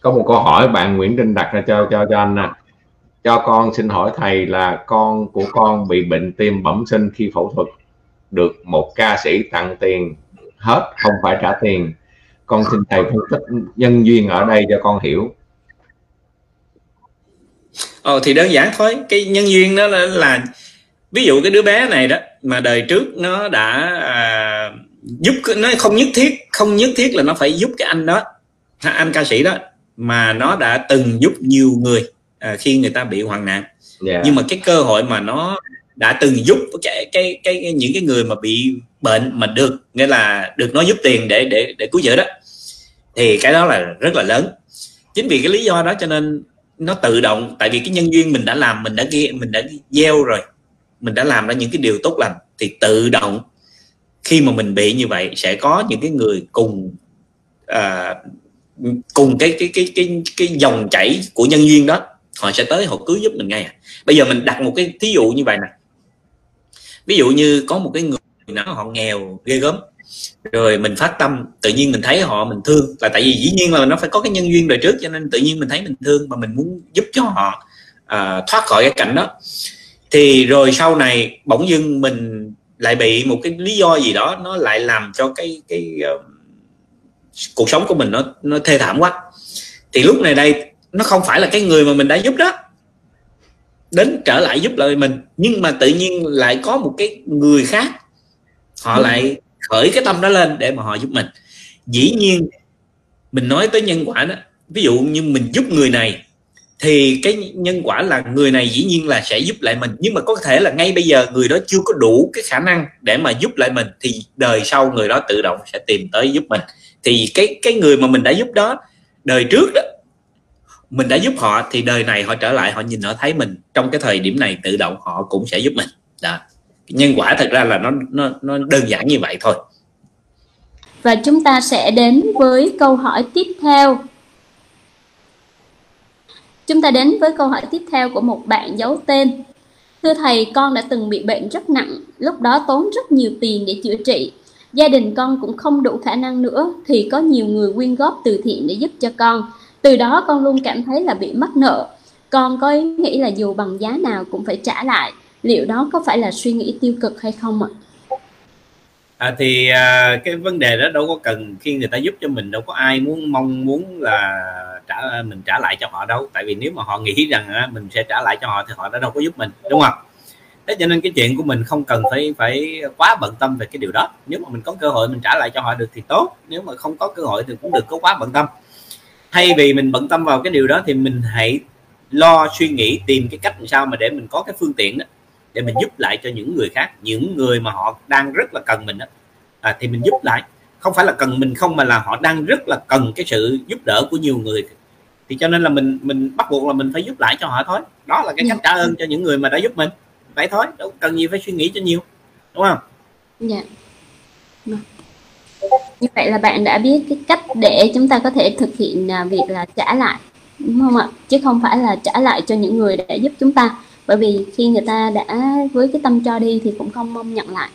có một câu hỏi bạn Nguyễn Trinh đặt ra cho cho cho anh nè. Cho con xin hỏi thầy là con của con bị bệnh tim bẩm sinh khi phẫu thuật được một ca sĩ tặng tiền hết không phải trả tiền. Con xin thầy phân tích nhân duyên ở đây cho con hiểu. Ồ thì đơn giản thôi. Cái nhân duyên đó là, là ví dụ cái đứa bé này đó mà đời trước nó đã à, giúp nó không nhất thiết không nhất thiết là nó phải giúp cái anh đó anh ca sĩ đó mà nó đã từng giúp nhiều người à, khi người ta bị hoạn nạn yeah. nhưng mà cái cơ hội mà nó đã từng giúp cái, cái cái những cái người mà bị bệnh mà được nghĩa là được nó giúp tiền để để để cứu chữa đó thì cái đó là rất là lớn chính vì cái lý do đó cho nên nó tự động tại vì cái nhân duyên mình đã làm mình đã ghi mình đã gieo rồi mình đã làm ra những cái điều tốt lành thì tự động khi mà mình bị như vậy sẽ có những cái người cùng à, cùng cái cái cái cái cái dòng chảy của nhân duyên đó họ sẽ tới họ cứ giúp mình ngay à. bây giờ mình đặt một cái thí dụ như vậy nè ví dụ như có một cái người nào họ nghèo ghê gớm rồi mình phát tâm tự nhiên mình thấy họ mình thương là tại vì dĩ nhiên là nó phải có cái nhân duyên đời trước cho nên tự nhiên mình thấy mình thương mà mình muốn giúp cho họ à, thoát khỏi cái cảnh đó thì rồi sau này bỗng dưng mình lại bị một cái lý do gì đó nó lại làm cho cái cái uh, cuộc sống của mình nó nó thê thảm quá. Thì lúc này đây nó không phải là cái người mà mình đã giúp đó đến trở lại giúp lại mình. Nhưng mà tự nhiên lại có một cái người khác họ ừ. lại khởi cái tâm đó lên để mà họ giúp mình. Dĩ nhiên mình nói tới nhân quả đó ví dụ như mình giúp người này thì cái nhân quả là người này dĩ nhiên là sẽ giúp lại mình. Nhưng mà có thể là ngay bây giờ người đó chưa có đủ cái khả năng để mà giúp lại mình thì đời sau người đó tự động sẽ tìm tới giúp mình thì cái cái người mà mình đã giúp đó, đời trước đó, mình đã giúp họ, thì đời này họ trở lại, họ nhìn, họ thấy mình. Trong cái thời điểm này, tự động họ cũng sẽ giúp mình. Đó. Nhân quả thật ra là nó nó nó đơn giản như vậy thôi. Và chúng ta sẽ đến với câu hỏi tiếp theo. Chúng ta đến với câu hỏi tiếp theo của một bạn giấu tên. Thưa thầy, con đã từng bị bệnh rất nặng, lúc đó tốn rất nhiều tiền để chữa trị gia đình con cũng không đủ khả năng nữa thì có nhiều người quyên góp từ thiện để giúp cho con. Từ đó con luôn cảm thấy là bị mắc nợ. Con có ý nghĩ là dù bằng giá nào cũng phải trả lại. Liệu đó có phải là suy nghĩ tiêu cực hay không ạ? À, thì à, cái vấn đề đó đâu có cần khi người ta giúp cho mình đâu có ai muốn mong muốn là trả mình trả lại cho họ đâu. Tại vì nếu mà họ nghĩ rằng à, mình sẽ trả lại cho họ thì họ đã đâu có giúp mình đúng không? Thế cho nên cái chuyện của mình không cần phải phải quá bận tâm về cái điều đó. Nếu mà mình có cơ hội mình trả lại cho họ được thì tốt. Nếu mà không có cơ hội thì cũng được có quá bận tâm. Thay vì mình bận tâm vào cái điều đó thì mình hãy lo suy nghĩ tìm cái cách làm sao mà để mình có cái phương tiện đó để mình giúp lại cho những người khác. Những người mà họ đang rất là cần mình đó à, thì mình giúp lại. Không phải là cần mình không mà là họ đang rất là cần cái sự giúp đỡ của nhiều người. Thì cho nên là mình mình bắt buộc là mình phải giúp lại cho họ thôi. Đó là cái cách trả ơn cho những người mà đã giúp mình vậy thôi, đâu cần gì phải suy nghĩ cho nhiều, đúng không? Dạ. Như vậy là bạn đã biết cái cách để chúng ta có thể thực hiện à, việc là trả lại, đúng không ạ? Chứ không phải là trả lại cho những người đã giúp chúng ta. Bởi vì khi người ta đã, với cái tâm cho đi thì cũng không mong nhận lại.